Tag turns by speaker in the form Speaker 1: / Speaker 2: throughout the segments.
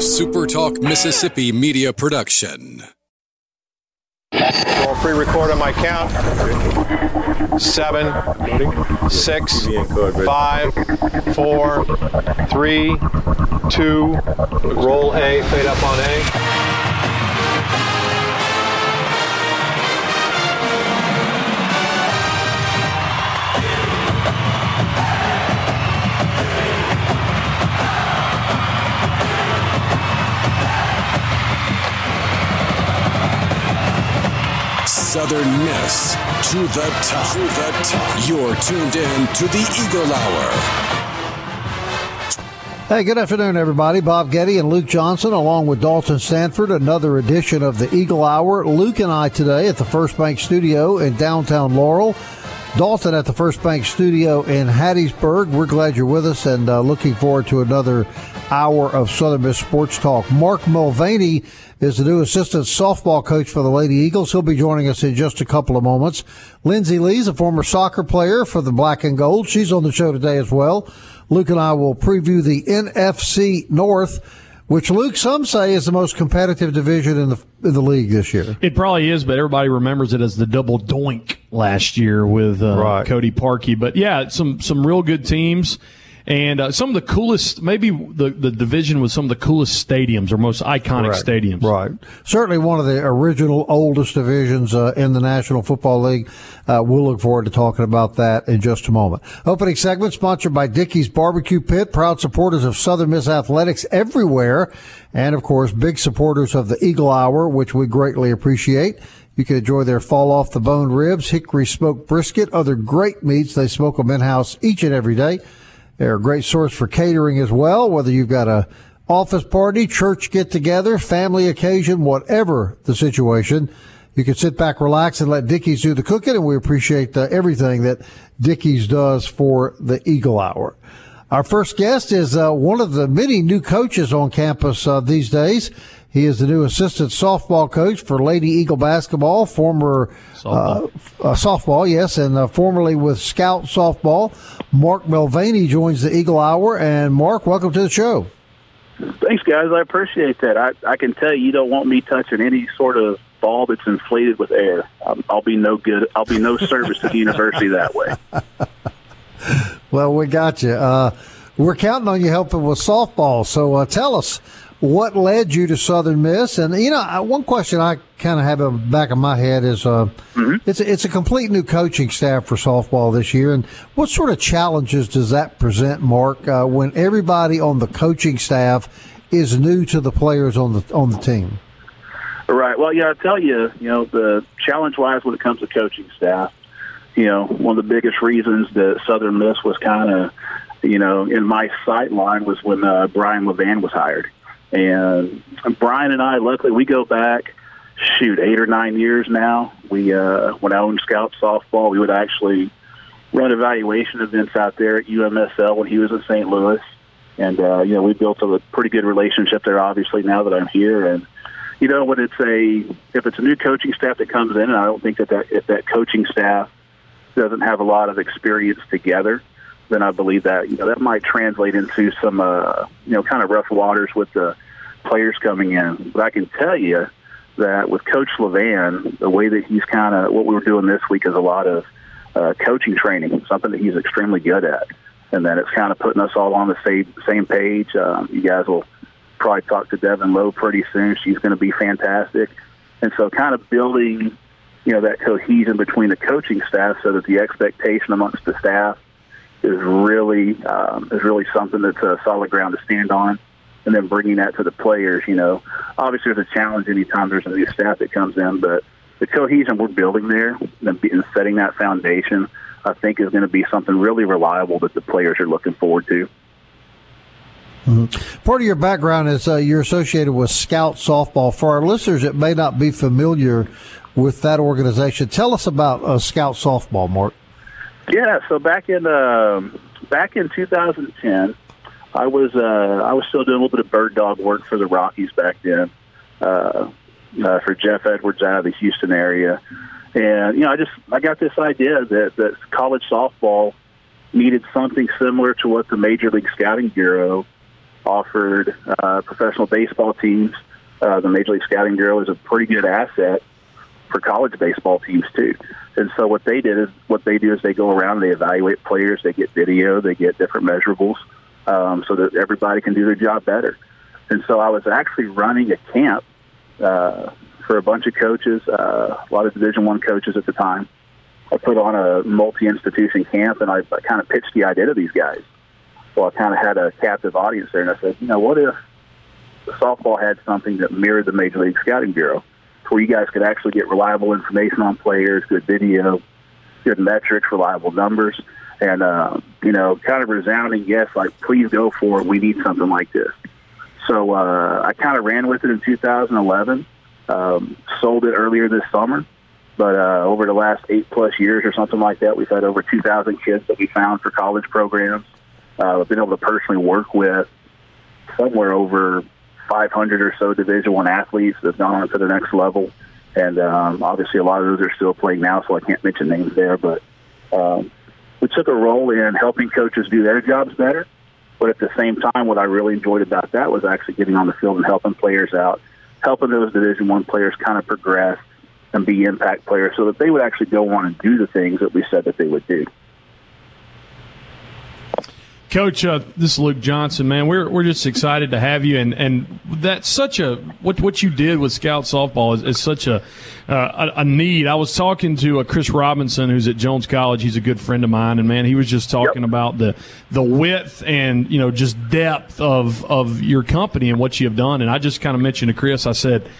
Speaker 1: SuperTalk Mississippi media production.
Speaker 2: I'll pre-record on my count. Seven, six, five, four, three, two. Roll A. Fade up on A.
Speaker 1: Southern Miss to the top. To the top. You're tuned in to the Eagle Hour.
Speaker 3: Hey, good afternoon, everybody. Bob Getty and Luke Johnson, along with Dalton Stanford, another edition of the Eagle Hour. Luke and I today at the First Bank Studio in downtown Laurel. Dalton at the First Bank Studio in Hattiesburg. We're glad you're with us and uh, looking forward to another hour of Southern Miss Sports Talk. Mark Mulvaney is the new assistant softball coach for the Lady Eagles. He'll be joining us in just a couple of moments. Lindsay Lee's a former soccer player for the Black and Gold. She's on the show today as well. Luke and I will preview the NFC North which Luke some say is the most competitive division in the in the league this year.
Speaker 4: It probably is, but everybody remembers it as the double doink last year with uh,
Speaker 3: Right.
Speaker 4: Cody Parkey. But yeah, some some real good teams. And uh, some of the coolest, maybe the, the division with some of the coolest stadiums or most iconic
Speaker 3: Correct.
Speaker 4: stadiums.
Speaker 3: Right. Certainly one of the original oldest divisions uh, in the National Football League. Uh, we'll look forward to talking about that in just a moment. Opening segment sponsored by Dickey's Barbecue Pit, proud supporters of Southern Miss Athletics everywhere. And of course, big supporters of the Eagle Hour, which we greatly appreciate. You can enjoy their fall off the bone ribs, hickory smoked brisket, other great meats. They smoke them in house each and every day. They're a great source for catering as well, whether you've got a office party, church get together, family occasion, whatever the situation. You can sit back, relax, and let Dickey's do the cooking, and we appreciate uh, everything that Dickey's does for the Eagle Hour. Our first guest is uh, one of the many new coaches on campus uh, these days. He is the new assistant softball coach for Lady Eagle basketball, former uh, uh, softball, yes, and uh, formerly with Scout softball. Mark Mulvaney joins the Eagle Hour, and Mark, welcome to the show.
Speaker 5: Thanks, guys. I appreciate that. I, I can tell you, you don't want me touching any sort of ball that's inflated with air. Um, I'll be no good. I'll be no service to the university that way.
Speaker 3: Well, we got you. Uh, we're counting on you helping with softball. So uh, tell us what led you to Southern Miss. And you know, one question I kind of have in the back of my head is, uh, it's a, it's a complete new coaching staff for softball this year. And what sort of challenges does that present, Mark, uh, when everybody on the coaching staff is new to the players on the on the team?
Speaker 5: Right. Well, yeah, I tell you, you know, the challenge wise when it comes to coaching staff, you know, one of the biggest reasons that Southern Miss was kind of, you know, in my sight line was when uh, Brian Levin was hired. And Brian and I, luckily, we go back, shoot, eight or nine years now. We, uh, when I owned Scout Softball, we would actually run evaluation events out there at UMSL when he was in St. Louis. And, uh, you know, we built a pretty good relationship there, obviously, now that I'm here. And, you know, when it's a if it's a new coaching staff that comes in, and I don't think that that if that coaching staff doesn't have a lot of experience together, then I believe that you know that might translate into some uh, you know kind of rough waters with the players coming in. But I can tell you that with Coach Levin, the way that he's kind of what we were doing this week is a lot of uh, coaching training, something that he's extremely good at, and then it's kind of putting us all on the same same page. Um, you guys will probably talk to Devin Lowe pretty soon. She's going to be fantastic. And so kind of building, you know, that cohesion between the coaching staff so that the expectation amongst the staff is really um, is really something that's a solid ground to stand on. And then bringing that to the players, you know, obviously there's a challenge anytime there's a new staff that comes in, but the cohesion we're building there and setting that foundation, I think, is going to be something really reliable that the players are looking forward to.
Speaker 3: Part of your background is uh, you're associated with Scout Softball. For our listeners that may not be familiar with that organization, tell us about uh, Scout Softball, Mark.
Speaker 5: Yeah, so back in um, back in 2010, I was uh, I was still doing a little bit of bird dog work for the Rockies back then, uh, uh, for Jeff Edwards out of the Houston area, and you know I just I got this idea that that college softball needed something similar to what the Major League Scouting Bureau offered uh, professional baseball teams. Uh, the Major League Scouting Bureau is a pretty good asset for college baseball teams too. And so what they did is what they do is they go around, and they evaluate players, they get video, they get different measurables, um, so that everybody can do their job better. And so I was actually running a camp uh, for a bunch of coaches, uh, a lot of Division One coaches at the time. I put on a multi-institution camp, and I, I kind of pitched the idea to these guys. So I kind of had a captive audience there, and I said, you know, what if softball had something that mirrored the Major League Scouting Bureau, where you guys could actually get reliable information on players, good video, good metrics, reliable numbers, and uh, you know, kind of resounding yes, like please go for it. We need something like this. So uh, I kind of ran with it in 2011. Um, sold it earlier this summer, but uh, over the last eight plus years or something like that, we've had over 2,000 kids that we found for college programs. Uh, I've been able to personally work with somewhere over 500 or so Division One athletes that have gone on to the next level, and um, obviously a lot of those are still playing now, so I can't mention names there. But um, we took a role in helping coaches do their jobs better. But at the same time, what I really enjoyed about that was actually getting on the field and helping players out, helping those Division One players kind of progress and be impact players, so that they would actually go on and do the things that we said that they would do.
Speaker 4: Coach, uh, this is Luke Johnson, man. We're we're just excited to have you, and, and that's such a what what you did with Scout softball is, is such a, uh, a, a need. I was talking to uh, Chris Robinson, who's at Jones College. He's a good friend of mine, and man, he was just talking yep. about the the width and you know just depth of of your company and what you have done. And I just kind of mentioned to Chris, I said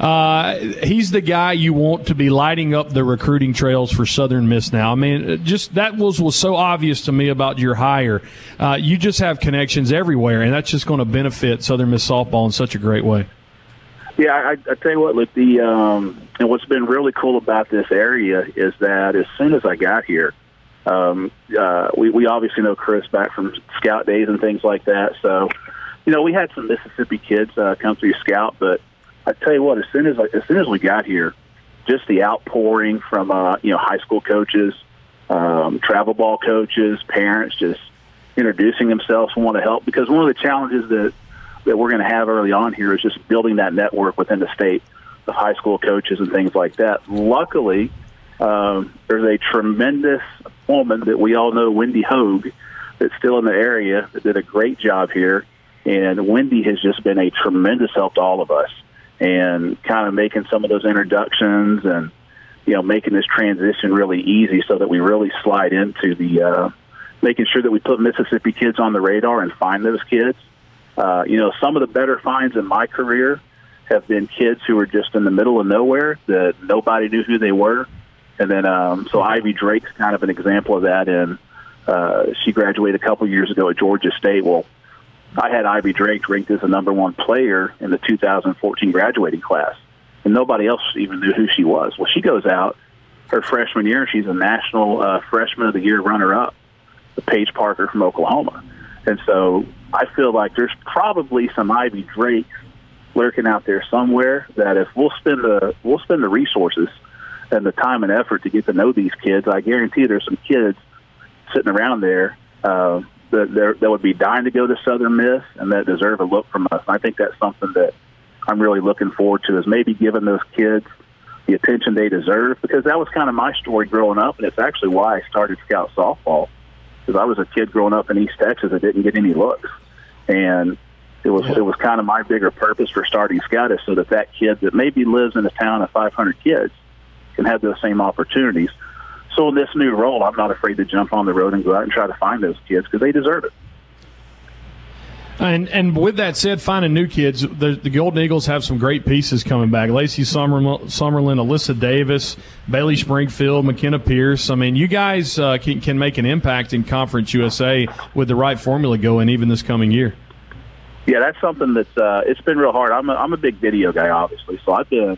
Speaker 4: uh, he's the guy you want to be lighting up the recruiting trails for Southern Miss now. I mean, just that was was so obvious to me about your hire. Uh, you just have connections everywhere, and that's just going to benefit Southern Miss softball in such a great way.
Speaker 5: Yeah, I, I tell you what, look, the um, and what's been really cool about this area is that as soon as I got here, um, uh, we we obviously know Chris back from Scout days and things like that. So, you know, we had some Mississippi kids uh, come through Scout, but I tell you what, as soon as as soon as we got here, just the outpouring from uh, you know high school coaches, um, travel ball coaches, parents, just introducing themselves and want to help. Because one of the challenges that that we're going to have early on here is just building that network within the state of high school coaches and things like that. Luckily, um, there's a tremendous woman that we all know, Wendy Hogue, that's still in the area that did a great job here. And Wendy has just been a tremendous help to all of us and kind of making some of those introductions and you know making this transition really easy so that we really slide into the uh, making sure that we put Mississippi kids on the radar and find those kids. Uh, you know, some of the better finds in my career have been kids who were just in the middle of nowhere that nobody knew who they were, and then um, so Ivy Drake's kind of an example of that. And uh, she graduated a couple years ago at Georgia State. Well, I had Ivy Drake ranked as the number one player in the 2014 graduating class, and nobody else even knew who she was. Well, she goes out her freshman year. She's a national uh, freshman of the year runner-up, the Paige Parker from Oklahoma, and so I feel like there's probably some Ivy Drake lurking out there somewhere. That if we'll spend the we'll spend the resources and the time and effort to get to know these kids, I guarantee there's some kids sitting around there. Uh, that, that would be dying to go to Southern Miss and that deserve a look from us. And I think that's something that I'm really looking forward to is maybe giving those kids the attention they deserve because that was kind of my story growing up, and it's actually why I started Scout softball because I was a kid growing up in East Texas that didn't get any looks, and it was yeah. it was kind of my bigger purpose for starting Scout is so that that kid that maybe lives in a town of 500 kids can have those same opportunities. So in this new role, I'm not afraid to jump on the road and go out and try to find those kids because they deserve it.
Speaker 4: And and with that said, finding new kids, the, the Golden Eagles have some great pieces coming back. Lacey Summerlin, Summerlin Alyssa Davis, Bailey Springfield, McKenna Pierce. I mean, you guys uh, can can make an impact in Conference USA with the right formula going, even this coming year.
Speaker 5: Yeah, that's something that's uh, it's been real hard. I'm a, I'm a big video guy, obviously, so I've been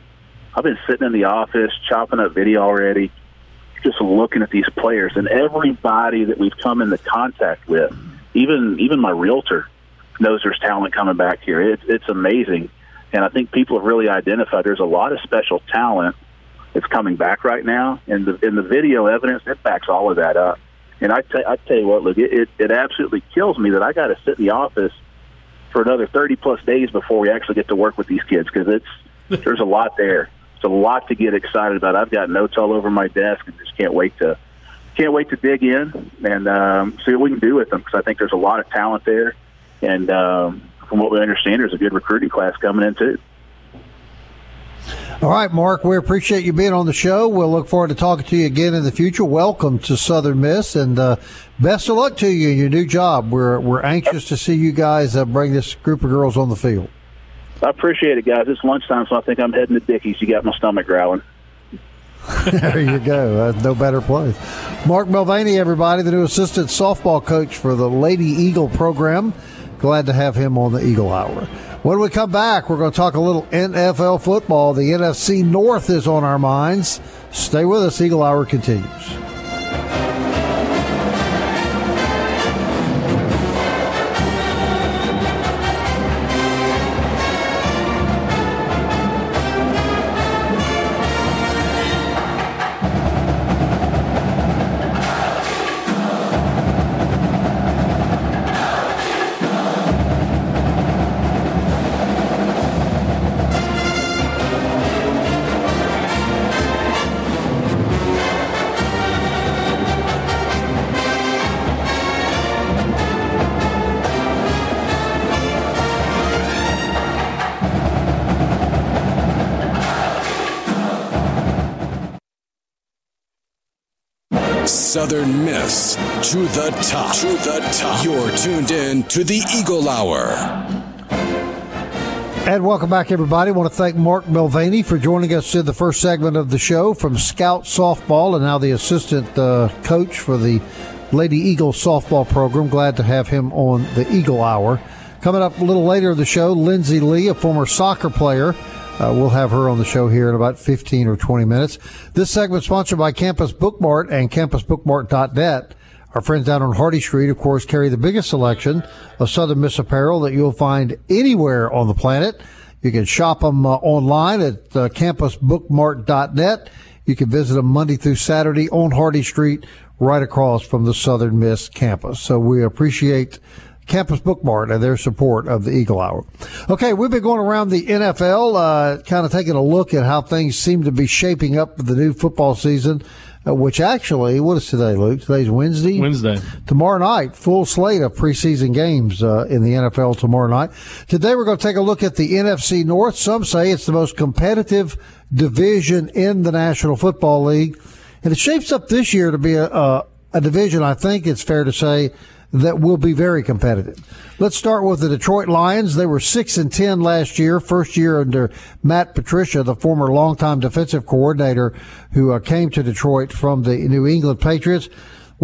Speaker 5: I've been sitting in the office chopping up video already just looking at these players and everybody that we've come into contact with, even even my realtor knows there's talent coming back here. It, it's amazing, and I think people have really identified there's a lot of special talent that's coming back right now, and the in the video evidence it backs all of that up. And I, t- I tell you what, look, it, it, it absolutely kills me that I got to sit in the office for another 30 plus days before we actually get to work with these kids because it's there's a lot there. A lot to get excited about. I've got notes all over my desk and just can't wait to can't wait to dig in and um, see what we can do with them because I think there's a lot of talent there, and um, from what we understand, there's a good recruiting class coming in too.
Speaker 3: All right, Mark, we appreciate you being on the show. We'll look forward to talking to you again in the future. Welcome to Southern Miss, and uh, best of luck to you in your new job. We're we're anxious to see you guys uh, bring this group of girls on the field.
Speaker 5: I appreciate it, guys. It's lunchtime, so I think I'm heading to Dickey's. You got my stomach growling.
Speaker 3: there you go. Uh, no better place. Mark Mulvaney, everybody, the new assistant softball coach for the Lady Eagle program. Glad to have him on the Eagle Hour. When we come back, we're going to talk a little NFL football. The NFC North is on our minds. Stay with us. Eagle Hour continues.
Speaker 1: To the top. To the top. You're tuned in to the Eagle Hour.
Speaker 3: And welcome back, everybody. I want to thank Mark Mulvaney for joining us in the first segment of the show from Scout Softball and now the assistant uh, coach for the Lady Eagle softball program. Glad to have him on the Eagle Hour. Coming up a little later in the show, Lindsay Lee, a former soccer player uh, we'll have her on the show here in about 15 or 20 minutes. This segment sponsored by Campus Bookmart and campusbookmart.net. Our friends down on Hardy Street, of course, carry the biggest selection of Southern Miss apparel that you'll find anywhere on the planet. You can shop them uh, online at uh, campusbookmart.net. You can visit them Monday through Saturday on Hardy Street, right across from the Southern Miss campus. So we appreciate Campus Bookmart and their support of the Eagle Hour. Okay, we've been going around the NFL, uh, kind of taking a look at how things seem to be shaping up for the new football season. Uh, which actually, what is today, Luke? Today's Wednesday.
Speaker 4: Wednesday.
Speaker 3: Tomorrow night, full slate of preseason games uh, in the NFL tomorrow night. Today, we're going to take a look at the NFC North. Some say it's the most competitive division in the National Football League, and it shapes up this year to be a, a, a division. I think it's fair to say that will be very competitive. Let's start with the Detroit Lions. They were six and ten last year, first year under Matt Patricia, the former longtime defensive coordinator who uh, came to Detroit from the New England Patriots.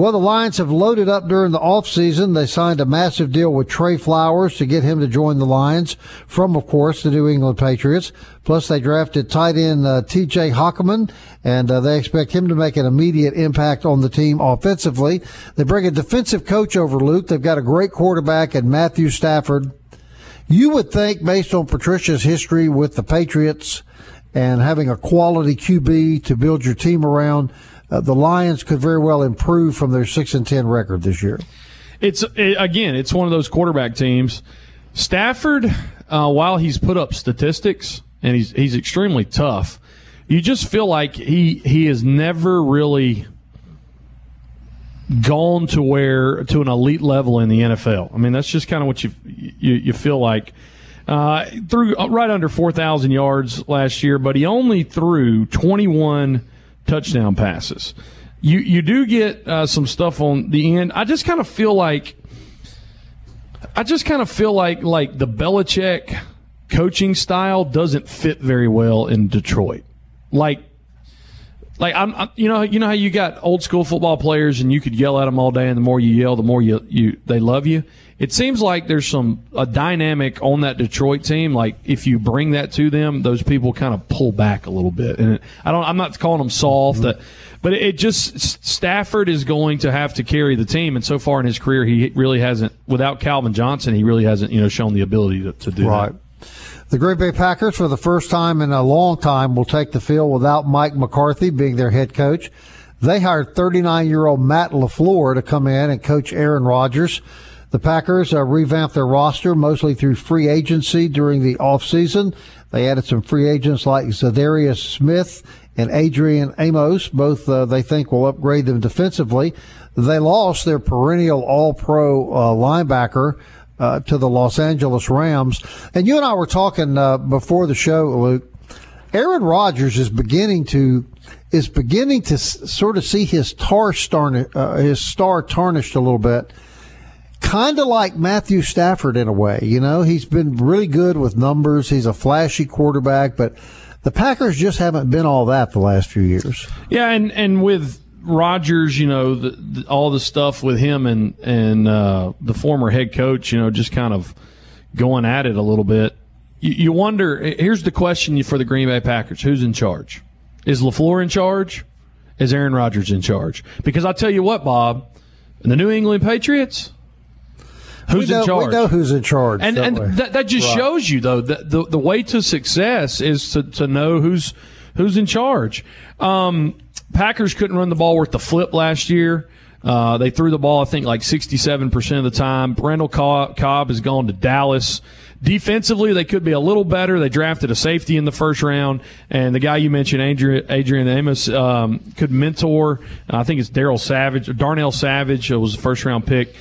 Speaker 3: Well, the Lions have loaded up during the offseason. They signed a massive deal with Trey Flowers to get him to join the Lions from, of course, the New England Patriots. Plus, they drafted tight end uh, TJ Hockenson, and uh, they expect him to make an immediate impact on the team offensively. They bring a defensive coach over, Luke. They've got a great quarterback in Matthew Stafford. You would think, based on Patricia's history with the Patriots and having a quality QB to build your team around, uh, the Lions could very well improve from their six and ten record this year.
Speaker 4: It's it, again, it's one of those quarterback teams. Stafford, uh, while he's put up statistics and he's he's extremely tough, you just feel like he he has never really gone to where to an elite level in the NFL. I mean, that's just kind of what you you, you feel like. Uh, threw right under 4,000 yards last year, but he only threw 21 touchdown passes. You you do get uh, some stuff on the end. I just kind of feel like I just kind of feel like like the Belichick coaching style doesn't fit very well in Detroit. Like like I'm, I'm, you know you know how you got old school football players and you could yell at them all day and the more you yell the more you you they love you? It seems like there's some a dynamic on that Detroit team. Like if you bring that to them those people kind of pull back a little bit. And it, I don't I'm not calling them soft mm-hmm. but it just Stafford is going to have to carry the team. And so far in his career he really hasn't without Calvin Johnson he really hasn't you know shown the ability to, to do
Speaker 3: right.
Speaker 4: that
Speaker 3: the Green Bay Packers, for the first time in a long time, will take the field without Mike McCarthy being their head coach. They hired 39 year old Matt LaFleur to come in and coach Aaron Rodgers. The Packers uh, revamped their roster mostly through free agency during the offseason. They added some free agents like Za'Darius Smith and Adrian Amos. Both uh, they think will upgrade them defensively. They lost their perennial All Pro uh, linebacker. Uh, to the Los Angeles Rams. And you and I were talking uh, before the show, Luke. Aaron Rodgers is beginning to is beginning to s- sort of see his tar star uh, his star tarnished a little bit. Kind of like Matthew Stafford in a way, you know. He's been really good with numbers. He's a flashy quarterback, but the Packers just haven't been all that the last few years.
Speaker 4: Yeah, and and with Rodgers, you know, the, the, all the stuff with him and and uh, the former head coach, you know, just kind of going at it a little bit. You, you wonder. Here's the question for the Green Bay Packers: Who's in charge? Is LaFleur in charge? Is Aaron Rodgers in charge? Because I tell you what, Bob, in the New England Patriots. Who's
Speaker 3: know,
Speaker 4: in charge?
Speaker 3: We know who's in charge.
Speaker 4: and and that, that just
Speaker 3: Right.
Speaker 4: shows you though that the the way to success is to, to know who's who's in charge. Um, Packers couldn't run the ball worth the flip last year. Uh, they threw the ball, I think, like 67% of the time. Randall Cobb, has gone to Dallas. Defensively, they could be a little better. They drafted a safety in the first round, and the guy you mentioned, Adrian, Adrian Amos, um, could mentor. I think it's Daryl Savage, Darnell Savage uh, was the first round pick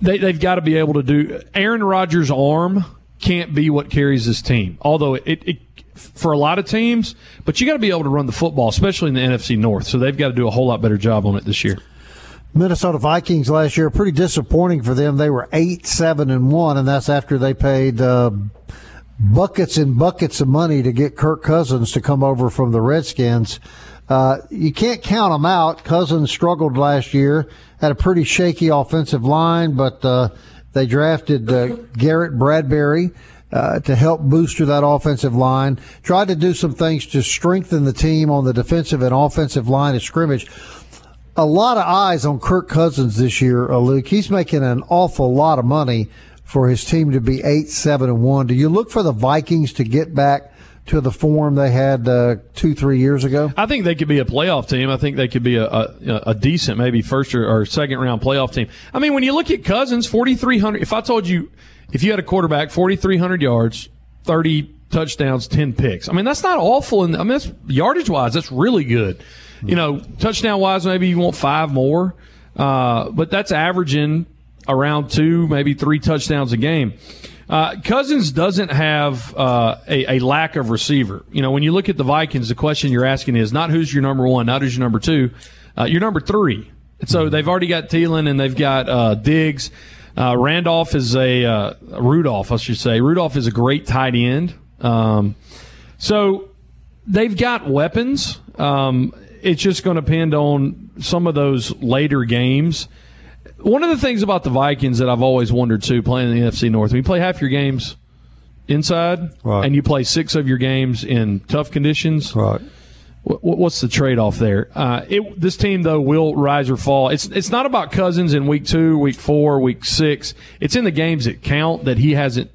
Speaker 4: they, they've got to be able to do. Aaron Rodgers' arm can't be what carries this team, although it, it for a lot of teams. But you got to be able to run the football, especially in the NFC North. So they've got to do a whole lot better job on it this year.
Speaker 3: Minnesota Vikings last year pretty disappointing for them. They were eight, seven, and one, and that's after they paid uh, buckets and buckets of money to get Kirk Cousins to come over from the Redskins. Uh, you can't count them out. Cousins struggled last year, had a pretty shaky offensive line, but uh, they drafted uh, Garrett Bradbury. Uh, to help booster that offensive line, tried to do some things to strengthen the team on the defensive and offensive line of scrimmage a lot of eyes on Kirk Cousins this year, uh, Luke. He's making an awful lot of money for his team to be eight, seven, and one. Do you look for the Vikings to get back to the form they had uh, two, three years ago?
Speaker 4: I think they could be a playoff team. I think they could be a, a, a decent, maybe first or, or second round playoff team. I mean, when you look at Cousins, 4,300, if I told you, if you had a quarterback, 4,300 yards, 30 touchdowns, 10 picks. I mean, that's not awful. And I mean, that's yardage wise, that's really good. You know, touchdown wise, maybe you want five more, uh, but that's averaging around two, maybe three touchdowns a game. Uh, Cousins doesn't have uh, a, a lack of receiver. You know, when you look at the Vikings, the question you're asking is not who's your number one, not who's your number two, uh, your number three. So they've already got Thielen and they've got uh, Diggs. Uh, Randolph is a uh, Rudolph, I should say. Rudolph is a great tight end. Um, so they've got weapons. Um, it's just going to depend on some of those later games. One of the things about the Vikings that I've always wondered too, playing in the NFC North, when you play half your games inside
Speaker 3: Right.
Speaker 4: and you play six of your games in tough conditions,
Speaker 3: Right.
Speaker 4: What's the trade off there? Uh, it, this team though will rise or fall. It's it's not about Cousins in week two, week four, week six. It's in the games that count that he hasn't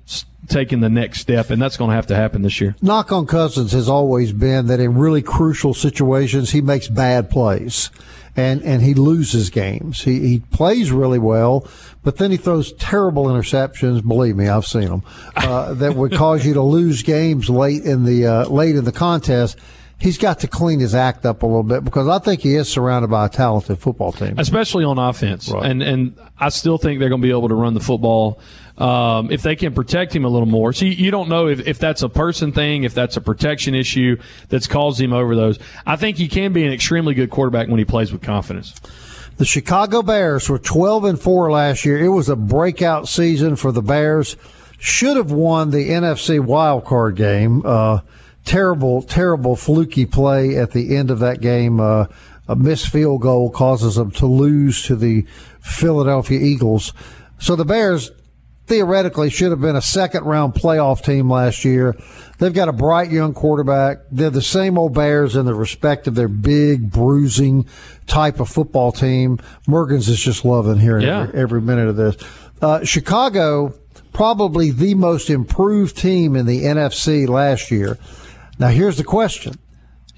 Speaker 4: taken the next step, and that's going to have to happen this year.
Speaker 3: knock on Cousins has always been that in really crucial situations he makes bad plays. And, and he loses games. He, he plays really well, but then he throws terrible interceptions. Believe me, I've seen them uh, that would cause you to lose games late in the uh, late in the contest. He's got to clean his act up a little bit because I think he is surrounded by a talented football team.
Speaker 4: especially on offense.
Speaker 3: Right.
Speaker 4: And and I still think they're going to be able to run the football um, if they can protect him a little more. So you, you don't know if, if that's a person thing, if that's a protection issue that's caused him over those. I think he can be an extremely good quarterback when he plays with confidence.
Speaker 3: The Chicago Bears were 12 and 4 last year. It was a breakout season for the Bears. Should have won the NFC wild card game. Uh, terrible, terrible fluky play at the end of that game. Uh, a missed field goal causes them to lose to the Philadelphia Eagles. So the Bears theoretically should have been a second round playoff team last year. They've got a bright young quarterback. They're the same old Bears in the respect of their big, bruising type of football team. Morgan's is just loving hearing
Speaker 4: Yeah.
Speaker 3: every, every minute of this. Uh, Chicago, probably the most improved team in the NFC last year. Now, here's the question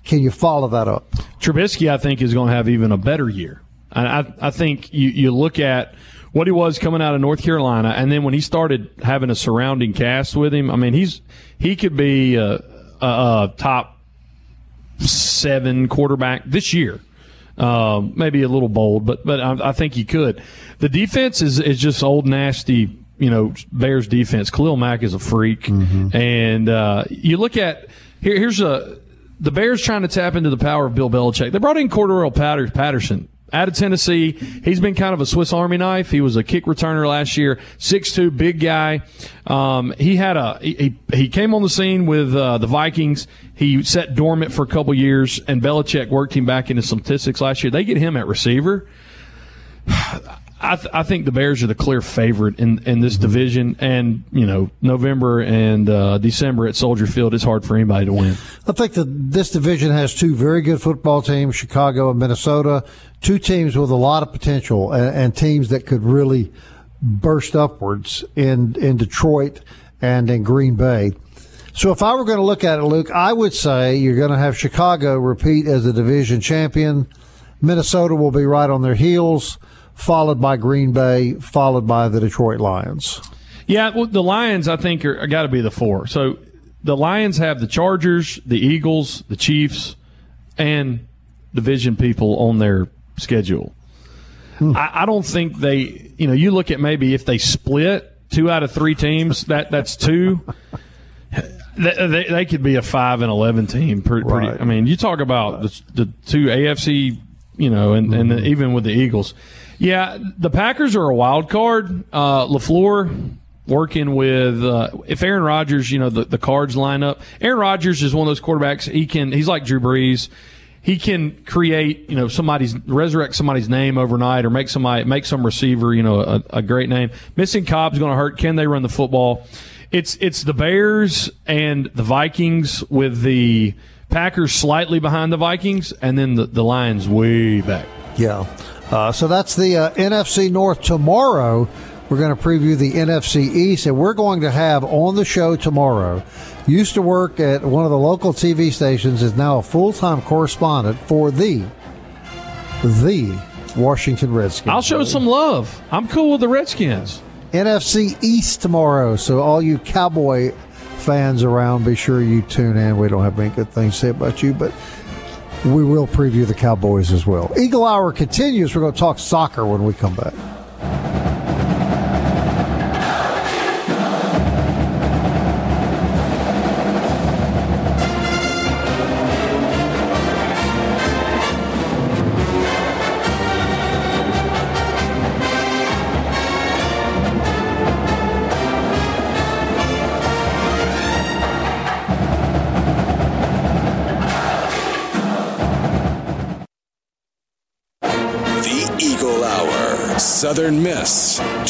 Speaker 3: Can you follow that up?
Speaker 4: Trubisky, I think, is going to have even a better year. I, I think you, you look at what he was coming out of North Carolina, and then when he started having a surrounding cast with him, I mean, he's he could be a, a, a top seven quarterback this year. Um, maybe a little bold, but but I, I, think he could. The defense is is just old nasty. You know, Bears defense. Khalil Mack is a freak, mm-hmm. and uh, you look at here. Here's a the Bears trying to tap into the power of Bill Belichick. They brought in Cordarrelle Patterson out of Tennessee. He's been kind of a Swiss Army knife. He was a kick returner last year, six two, big guy. Um, he had a he, he came on the scene with uh, the Vikings. He sat dormant for a couple years, and Belichick worked him back into some statistics last year. They get him at receiver. I, th- I, think the Bears are the clear favorite in, in this division, and you know November and uh, December at Soldier Field is hard for anybody to win.
Speaker 3: I think that this division has two very good football teams, Chicago and Minnesota, two teams with a lot of potential and, and teams that could really burst upwards in in Detroit and in Green Bay. So if I were going to look at it, Luke, I would say you're going to have Chicago repeat as the division champion. Minnesota will be right on their heels followed by Green Bay, followed by the Detroit Lions.
Speaker 4: Yeah, well, the Lions, I think, are, got to be the four. So the Lions have the Chargers, the Eagles, the Chiefs, and division people on their schedule. Hmm. I, I, don't think they, you know, you look at maybe if they split two out of three teams, that that's two. they, they, they, could be a five and eleven team. Pretty, right. pretty I mean, you talk about the, the two AFC, you know, and, mm-hmm. and the, mm-hmm. even with the Eagles yeah, the Packers are a wild card. Uh, LaFleur working with uh, if Aaron Rodgers, you know, the, the cards line up. Aaron Rodgers is one of those quarterbacks. He can. He's like Drew Brees. He can create, you know, somebody's resurrect somebody's name overnight or make somebody make some receiver, you know, a, a great name. Missing Cobb's going to hurt. Can they run the football? It's it's the Bears and the Vikings with the Packers slightly behind the Vikings, and then the, the Lions way back.
Speaker 3: Yeah. Uh, so that's the uh, NFC North tomorrow. We're going to preview the NFC East, and we're going to have on the show tomorrow. Used to work at one of the local TV stations, is now a full time correspondent for the the Washington Redskins.
Speaker 4: I'll show some love. I'm cool with the Redskins.
Speaker 3: NFC East tomorrow. So all you Cowboy fans around, be sure you tune in. We don't have any good things to say about you, but we will preview the Cowboys as well. Eagle Hour continues. We're going to talk soccer when we come back.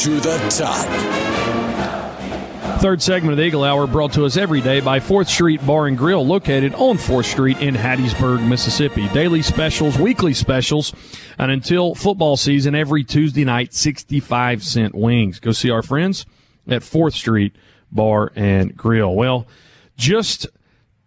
Speaker 1: To the top.
Speaker 4: Third segment of the Eagle Hour brought to us every day by 4th Street Bar and Grill, located on 4th Street in Hattiesburg, Mississippi. Daily specials, weekly specials, and until football season, every Tuesday night, 65 cent wings. Go see our friends at 4th Street Bar and Grill. Well, just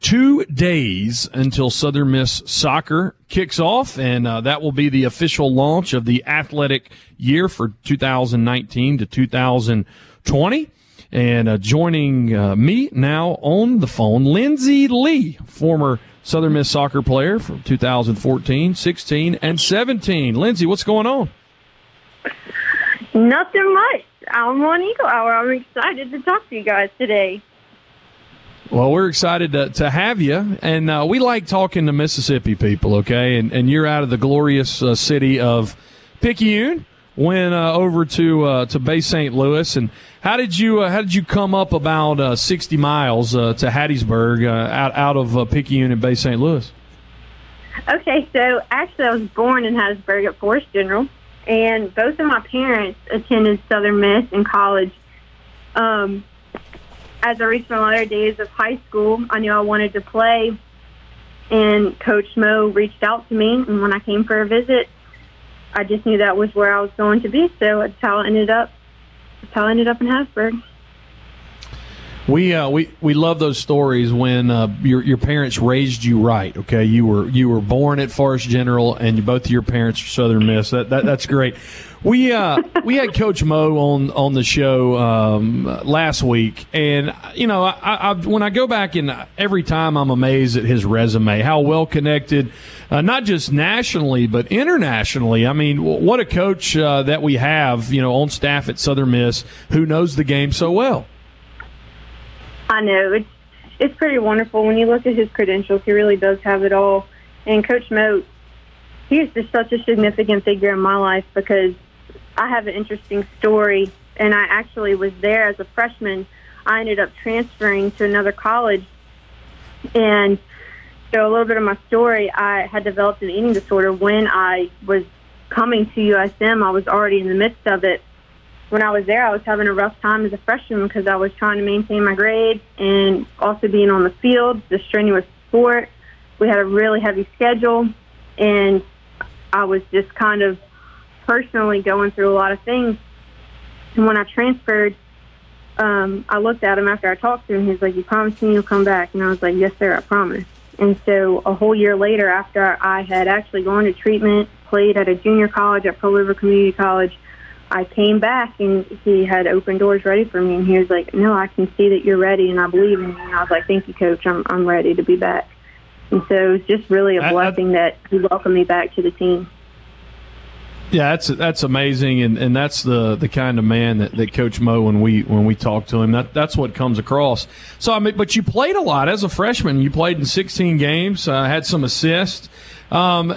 Speaker 4: two days until Southern Miss soccer kicks off, and uh, that will be the official launch of the athletic year for 2019 to 2020. And uh, joining uh, me now on the phone, Lindsay Lee, former Southern Miss soccer player from 2014, 16, and 17. Lindsay, what's going on?
Speaker 6: Nothing much. I'm on Eagle Hour. I'm excited to talk to you guys today.
Speaker 4: Well, we're excited to, to have you, and uh, we like talking to Mississippi people. Okay, and and you're out of the glorious uh, city of Picayune. Went uh, over to uh, to Bay St. Louis, and how did you uh, how did you come up about uh, 60 miles to Hattiesburg out out of Picayune and Bay St. Louis?
Speaker 6: Okay, so actually, I was born in Hattiesburg at Forrest General, and both of my parents attended Southern Miss in college. Um, as I reached my latter days of high school, I knew I wanted to play, and Coach Mo reached out to me. And when I came for a visit, I just knew that was where I was going to be. So that's how I ended up. That's how I ended up in Hattiesburg.
Speaker 4: We uh, we we love those stories when uh, your your parents raised you right. Okay, you were you were born at Forrest General, and both of your parents are Southern Miss. That, that that's great. We uh, we had Coach Mo on on the show um, last week, and you know, I, I, when I go back and every time I'm amazed at his resume, how well connected, uh, not just nationally but internationally. I mean, what a coach uh, that we have, you know, on staff at Southern Miss who knows the game so well.
Speaker 6: I know it's it's pretty wonderful when you look at his credentials. He really does have it all. And Coach Mo. he's just such a significant figure in my life because I have an interesting story. And I actually was there as a freshman. I ended up transferring to another college, and so a little bit of my story. I had developed an eating disorder when I was coming to USM. I was already in the midst of it when I was there, I was having a rough time as a freshman because I was trying to maintain my grades and also being on the field, the strenuous sport. We had a really heavy schedule, and I was just kind of personally going through a lot of things. And when I transferred, um, I looked at him after I talked to him. He's like, "You promised me you'll come back," and I was like, "Yes, sir, I promise." And so a whole year later, after I had actually gone to treatment, played at a junior college at Pearl River Community College I came back and he had open doors ready for me, and he was like, "No, I can see that you're ready, and I believe in you." And I was like, "Thank you, Coach. I'm I'm ready to be back." And so it was just really a blessing I, I, that he welcomed me back to the team.
Speaker 4: Yeah, that's that's amazing, and, and that's the, the kind of man that, that Coach Mo when we when we talk to him that that's what comes across. So I mean, but you played a lot as a freshman. You played in 16 games, uh, had some assists. Um,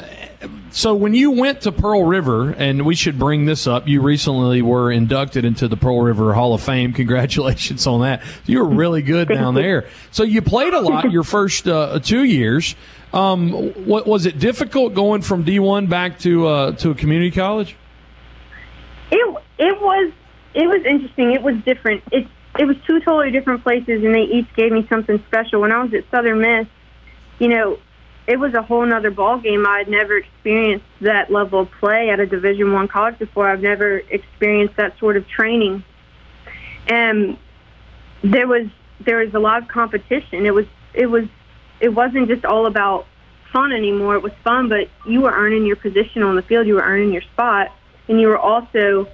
Speaker 4: so when you went to Pearl River, and we should bring this up, you recently were inducted into the Pearl River Hall of Fame. Congratulations on that. You were really good down there. So you played a lot your first uh, two years. Um, what was it difficult going from D one back to uh, to a community college?
Speaker 6: It it was it was interesting. It was different. It it was two totally different places, and they each gave me something special. When I was at Southern Miss, you know, it was a whole nother ball game. I had never experienced that level of play at a Division One college before. I've never experienced that sort of training, and there was there was a lot of competition. It was it was it wasn't just all about fun anymore. It was fun, but you were earning your position on the field. You were earning your spot, and you were also,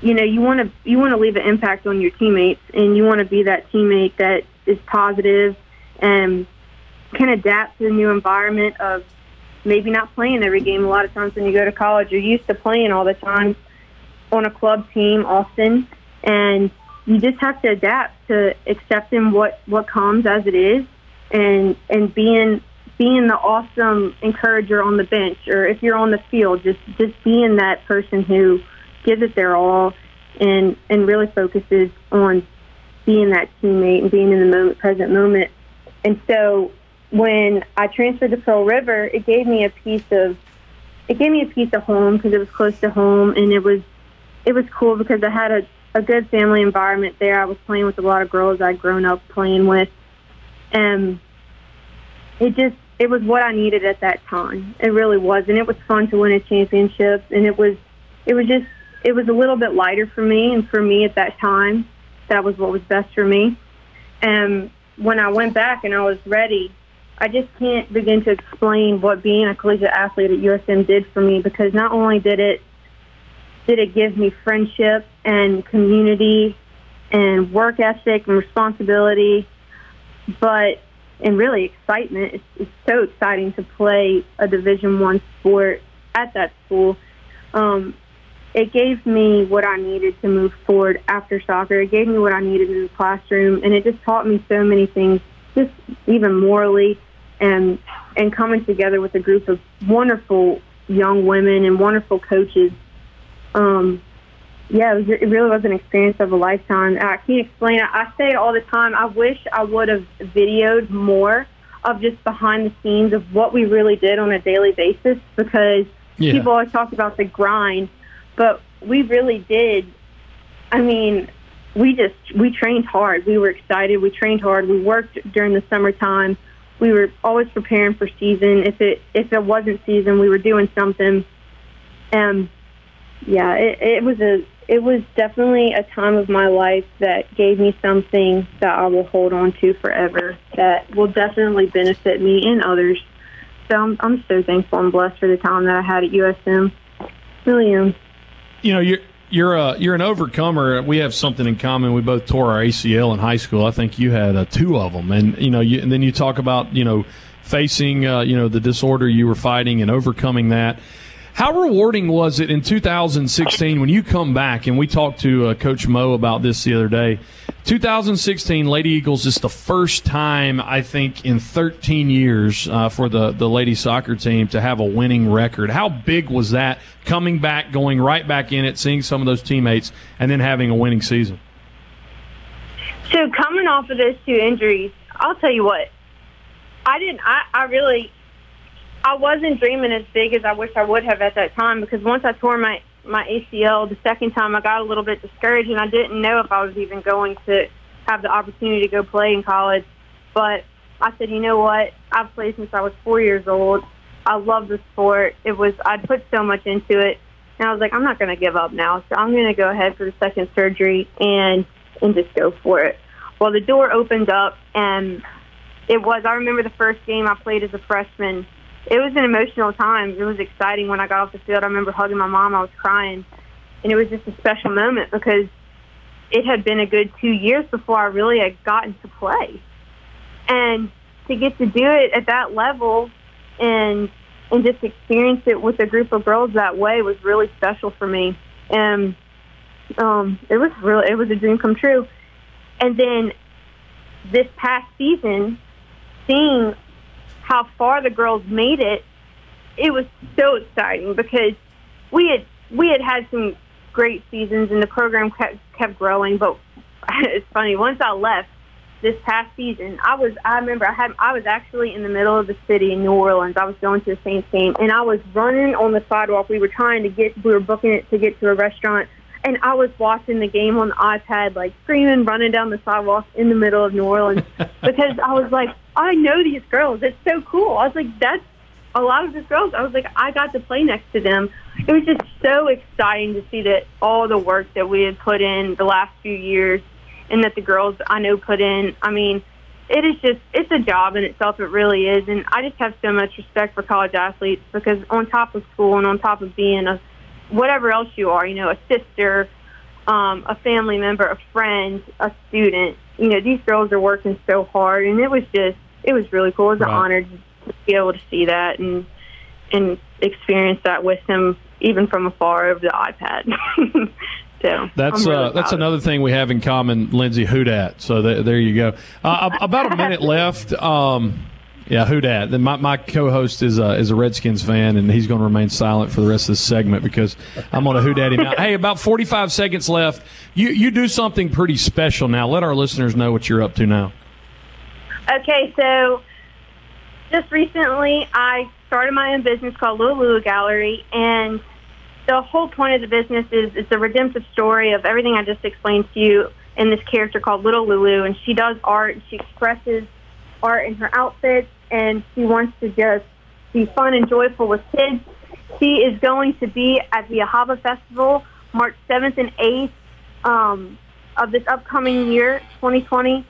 Speaker 6: you know, you want to you want to leave an impact on your teammates, and you want to be that teammate that is positive and can adapt to the new environment of maybe not playing every game. A lot of times when you go to college, you're used to playing all the time on a club team often, and you just have to adapt to accepting what what comes as it is, and and being being the awesome encourager on the bench, or if you're on the field, just just being that person who gives it their all, and and really focuses on being that teammate and being in the moment, present moment. And so when I transferred to Pearl River, it gave me a piece of it gave me a piece of home because it was close to home and it was it was cool because I had a a good family environment there. I was playing with a lot of girls I'd grown up playing with, and it just it was what I needed at that time. It really was, and it was fun to win a championship, and it was it was just it was a little bit lighter for me, and for me at that time, that was what was best for me. And when I went back and I was ready, I just can't begin to explain what being a collegiate athlete at USM did for me because not only did it did it give me friendship and community and work ethic and responsibility, but and really excitement. It's, it's so exciting to play a Division One sport at that school. Um, it gave me what I needed to move forward after soccer. It gave me what I needed in the classroom, and it just taught me so many things just even morally and and coming together with a group of wonderful young women and wonderful coaches. Um, yeah, it, was, it really was an experience of a lifetime. I can't explain it. I say it all the time. I wish I would have videoed more of just behind the scenes of what we really did on a daily basis because yeah. people always talk about the grind, but we really did. I mean, we just we trained hard. We were excited. We trained hard. We worked during the summertime. We were always preparing for season. If it if it wasn't season, we were doing something. And yeah, it, it was a it was definitely a time of my life that gave me something that I will hold on to forever that will definitely benefit me and others. So I'm, I'm so thankful and blessed for the time that I had at USM. Really am.
Speaker 4: You know, you're you're a you're an overcomer. We have something in common. We both tore our ACL in high school. I think you had uh, two of them, and you know, you, and then you talk about you know facing uh, you know the disorder you were fighting and overcoming that. How rewarding was it in 2016 when you come back? And we talked to uh, Coach Mo about this the other day. 2016 Lady Eagles is the first time I think in 13 years uh, for the the lady soccer team to have a winning record. How big was that coming back, going right back in it, seeing some of those teammates, and then having a winning season?
Speaker 6: So coming off of those two injuries, I'll tell you what, I didn't. I, I really I wasn't dreaming as big as I wish I would have at that time because once I tore my my ACL the second time, I got a little bit discouraged and I didn't know if I was even going to have the opportunity to go play in college. But I said, you know what? I've played since I was four years old. I love the sport. It was I put so much into it, and I was like, I'm not going to give up now. So I'm going to go ahead for the second surgery and and just go for it. Well, the door opened up, and it was. I remember the first game I played as a freshman it was an emotional time. It was exciting when I got off the field. I remember hugging my mom. I was crying, and it was just a special moment because it had been a good two years before I really had gotten to play, and to get to do it at that level and and just experience it with a group of girls that way was really special for me. And um, it was really it was a dream come true. And then this past season, seeing how far the girls made it, it was so exciting because we had we had had some great seasons and the program kept kept growing. But it's funny once I left this past season, I was I remember I had I was actually in the middle of the city in New Orleans. I was going to the Saints game and I was running on the sidewalk. We were trying to get we were booking it to get to a restaurant and I was watching the game on the iPad, like screaming, running down the sidewalk in the middle of New Orleans because I was like, I know these girls. It's so cool. I was like, that's a lot of these girls. I was like, I got to play next to them. It was just so exciting to see that all the work that we had put in the last few years and that the girls I know put in. I mean, it is just, it's a job in itself. It really is. And I just have so much respect for college athletes because on top of school and on top of being a whatever else you are, you know, a sister, um, a family member, a friend, a student. You know, these girls are working so hard, and it was just, it was really cool. It was right. an honor to be able to see that and and experience that with him, even from afar over the iPad. so
Speaker 4: that's really uh, that's another thing we have in common, Lindsay. Who dat? So th- there you go. Uh, about a minute left. Um, yeah, who dat? Then my, my co-host is a, is a Redskins fan, and he's going to remain silent for the rest of this segment because I'm on a who dat him now. Hey, about 45 seconds left. You you do something pretty special now. Let our listeners know what you're up to now.
Speaker 6: Okay, so just recently I started my own business called Lulu Gallery, and the whole point of the business is it's a redemptive story of everything I just explained to you in this character called Little Lulu, and she does art. She expresses art in her outfits, and she wants to just be fun and joyful with kids. She is going to be at the Ahava Festival March 7th and 8th um, of this upcoming year, 2020.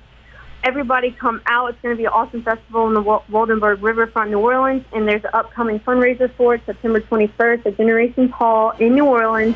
Speaker 6: Everybody come out. It's going to be an awesome festival in the Woldenberg Riverfront, New Orleans, and there's an upcoming fundraiser for it, September 21st at Generations Hall in New Orleans.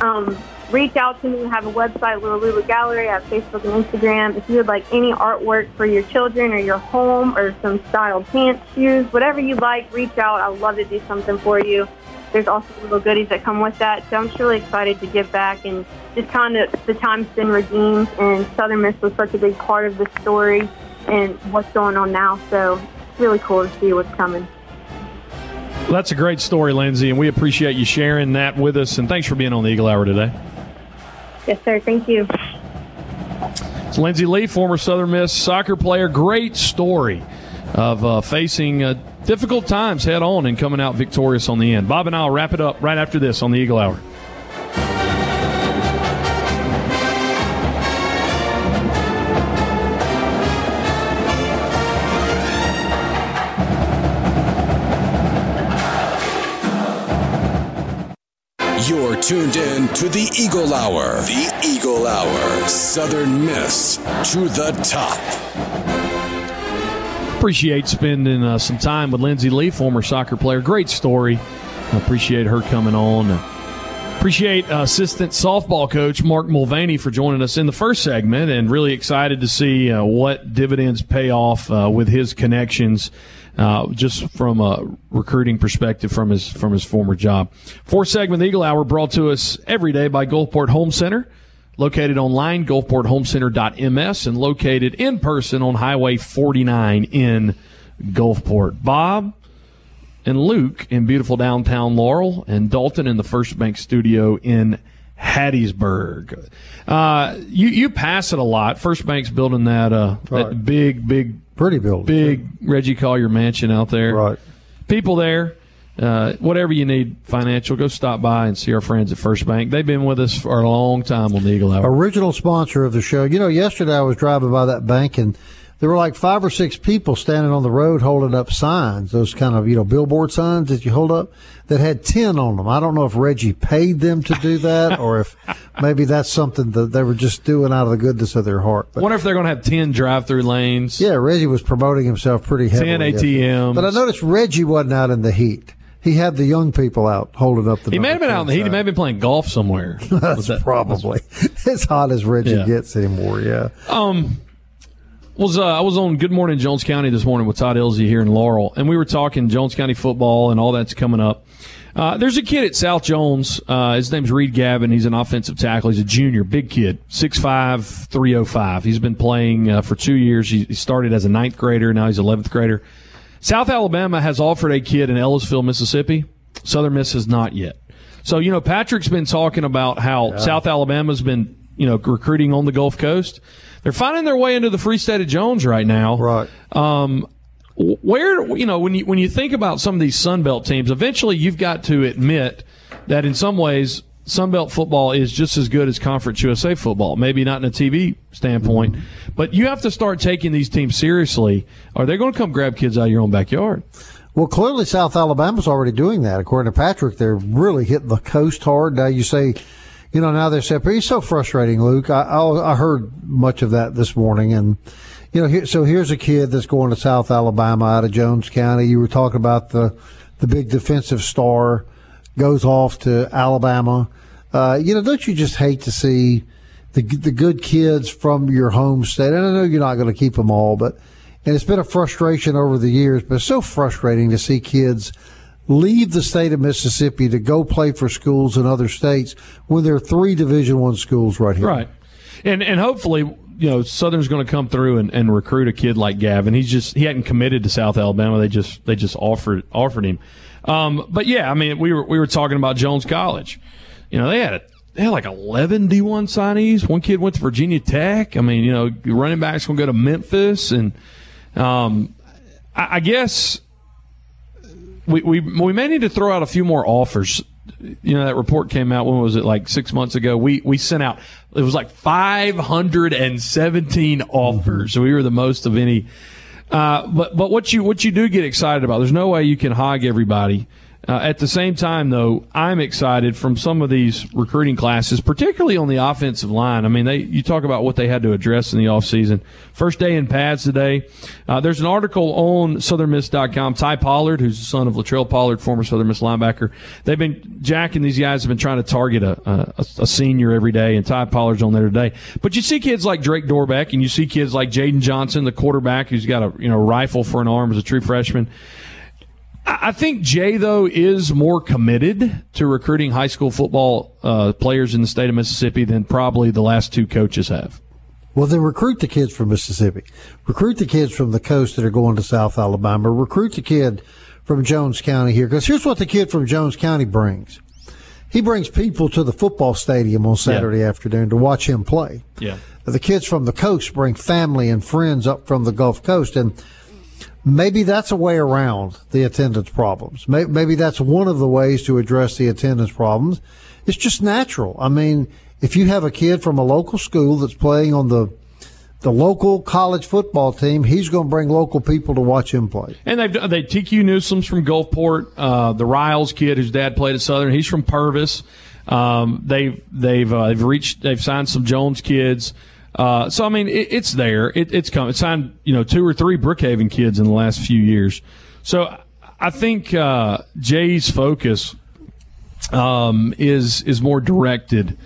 Speaker 6: Um, reach out to me. I have a website, Little Lulu Gallery. I have Facebook and Instagram. If you would like any artwork for your children or your home or some styled pants, shoes, whatever you like, reach out. I would love to do something for you. There's also little goodies that come with that. So I'm just really excited to give back and just kind of the time's been redeemed and Southern Miss was such a big part of the story and what's going on now. So it's really cool to see what's coming.
Speaker 4: Well, that's a great story, Lindsay, and we appreciate you sharing that with us. And thanks for being on the Eagle Hour today.
Speaker 6: Yes, sir. Thank you.
Speaker 4: It's Lindsay Lee, former Southern Miss soccer player. Great story of uh, facing uh, difficult times head on and coming out victorious on the end. Bob and I will wrap it up right after this on the Eagle Hour.
Speaker 1: You're tuned in to the Eagle Hour. The Eagle Hour. Southern Miss to the top.
Speaker 4: Appreciate spending uh, some time with Lindsay Lee, former soccer player. Great story. I appreciate her coming on. Appreciate uh, assistant softball coach Mark Mulvaney for joining us in the first segment, and really excited to see uh, what dividends pay off uh, with his connections, uh, just from a recruiting perspective from his from his former job. Fourth segment, the Eagle Hour, brought to us every day by Gulfport Home Center, located online gulfporthomecenter.ms, and located in person on Highway 49 in Gulfport. Bob, and Luke in beautiful downtown Laurel, and Dalton in the First Bank studio in Hattiesburg. Uh, you you pass it a lot. First Bank's building that uh,
Speaker 3: Right.
Speaker 4: that big big
Speaker 3: Pretty building.
Speaker 4: big Reggie Collier mansion out there.
Speaker 3: Right.
Speaker 4: People there. Uh, whatever you need financial, go stop by and see our friends at First Bank. They've been with us for a long time on the Eagle Hour.
Speaker 3: original sponsor of the show. You know, yesterday I was driving by that bank and there were like five or six people standing on the road holding up signs, those kind of, you know, billboard signs that you hold up that had 10 on them. I don't know if Reggie paid them to do that or if maybe that's something that they were just doing out of the goodness of their heart. But
Speaker 4: wonder if they're going to have 10 drive through lanes.
Speaker 3: yeah, Reggie was promoting himself pretty heavily.
Speaker 4: 10
Speaker 3: yesterday.
Speaker 4: ATMs.
Speaker 3: But I noticed Reggie wasn't out in the heat. He had the young people out holding up the
Speaker 4: He may have been out in the heat. He may have been playing golf somewhere.
Speaker 3: That's probably as hot as Reggie
Speaker 4: Yeah.
Speaker 3: gets anymore. Yeah. Um.
Speaker 4: was uh, I was on Good Morning Jones County this morning with Todd Ilsey here in Laurel, and we were talking Jones County football and all that's coming up. Uh, there's a kid at South Jones. Uh, his name's Reed Gavin. He's an offensive tackle. He's a junior, big kid, 6'5", 305. He's been playing uh, for two years. He, he started as a ninth grader. Now he's 11th grader. South Alabama has offered a kid in Ellisville, Mississippi. Southern Miss has not yet. So, you know, Patrick's been talking about how South Alabama's been, you know, recruiting on the Gulf Coast. They're finding their way into the Free State of Jones right now.
Speaker 3: Right.
Speaker 4: Um, where, you know, when you, when you think about some of these Sun Belt teams, eventually you've got to admit that in some ways, Sun Belt football is just as good as Conference USA football. Maybe not in a TV standpoint, but you have to start taking these teams seriously, Are they're going to come grab kids out of your own backyard.
Speaker 3: Well, clearly South Alabama's already doing that. According to Patrick, they're really hitting the coast hard. Now you say, you know, now they're separate. It's so frustrating, Luke. I, I, I heard much of that this morning, and you know, so here's a kid that's going to South Alabama out of Jones County. You were talking about the the big defensive star goes off to Alabama. Uh, you know, don't you just hate to see the the good kids from your home state? And I know you're not going to keep them all, but and it's been a frustration over the years. But it's so frustrating to see kids leave the state of Mississippi to go play for schools in other states when there are three Division One schools right here.
Speaker 4: Right. And and hopefully, you know, Southern's going to come through and, and recruit a kid like Gavin. He's just he hadn't committed to South Alabama. They just they just offered offered him. Um, but yeah, I mean, we were we were talking about Jones College. You know, they had a, they had like eleven D one signees. One kid went to Virginia Tech. I mean, you know, running backs going to go to Memphis, and um, I, I guess we, we we may need to throw out a few more offers. You know that report came out. When was it? Like six months ago. We we sent out. It was like five hundred and seventeen offers. So we were the most of any. Uh, but but what you what you do get excited about? There's no way you can hog everybody. Uh, at the same time, though, I'm excited from some of these recruiting classes, particularly on the offensive line. I mean, they you talk about what they had to address in the offseason. First day in pads today. Uh, there's an article on SouthernMiss.com. Ty Pollard, who's the son of Latrell Pollard, former Southern Miss linebacker. They've been Jack and these guys have been trying to target a, a, a senior every day, and Ty Pollard's on there today. But you see kids like Drake Dorbeck, and you see kids like Jaden Johnson, the quarterback, who's got a you know rifle for an arm as a true freshman. I think Jay though is more committed to recruiting high school football uh, players in the state of Mississippi than probably the last two coaches have.
Speaker 3: Well, then recruit the kids from Mississippi. Recruit the kids from the coast that are going to South Alabama. Recruit the kid from Jones County here. Because here's what the kid from Jones County brings. He brings people to the football stadium on Saturday afternoon to watch him play.
Speaker 4: Yeah.
Speaker 3: The kids from the coast bring family and friends up from the Gulf Coast. And maybe that's a way around the attendance problems. Maybe, that's one of the ways to address the attendance problems. It's just natural. I mean, if you have a kid from a local school that's playing on the the local college football team, he's going to bring local people to watch him play.
Speaker 4: And they've they TQ Newsom's from Gulfport, uh, the Riles kid whose dad played at Southern. He's from Purvis. Um, they've they've uh, they've reached they've signed some Jones kids. Uh, so I mean, it, it's there. It, it's come. It's signed you know two or three Brookhaven kids in the last few years. So I think uh, Jay's focus um, is is more directed.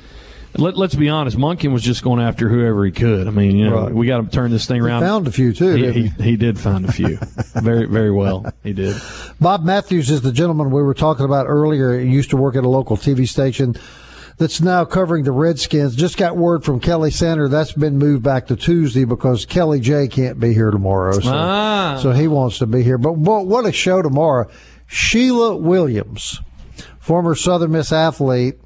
Speaker 4: Let, us be honest. Monken was just going after whoever he could. I mean, you know, right. we got to turn this thing around.
Speaker 3: He found a few too.
Speaker 4: He, he? he, he did find a few. very, very well. He did.
Speaker 3: Bob Matthews is the gentleman we were talking about earlier. He used to work at a local TV station that's now covering the Redskins. Just got word from Kelly Sander that's been moved back to Tuesday because Kelly J can't be here tomorrow. So, ah. so he wants to be here. But what a show tomorrow. Sheila Williams, former Southern Miss athlete,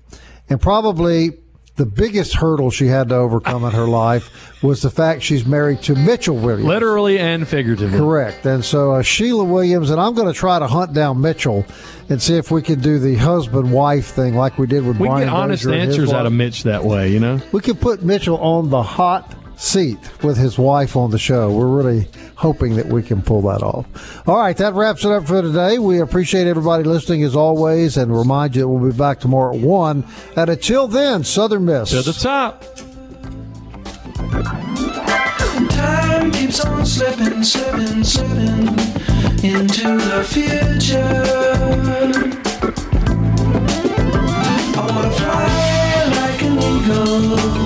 Speaker 3: and probably the biggest hurdle she had to overcome in her life was the fact she's married to Mitchell Williams.
Speaker 4: Literally and figuratively.
Speaker 3: Correct. And so uh, Sheila Williams, and I'm going to try to hunt down Mitchell and see if we can do the husband wife thing like we did with
Speaker 4: we
Speaker 3: Brian.
Speaker 4: get honest answers out of Mitch that way, you know?
Speaker 3: We could put Mitchell on the hot seat with his wife on the show. We're really hoping that we can pull that off. All right, that wraps it up for today. We appreciate everybody listening as always and remind you that we'll be back tomorrow at 1. And until then, Southern Miss.
Speaker 4: To the top.
Speaker 7: Time keeps on slipping, slipping, slipping into the future. I wanna fly like an eagle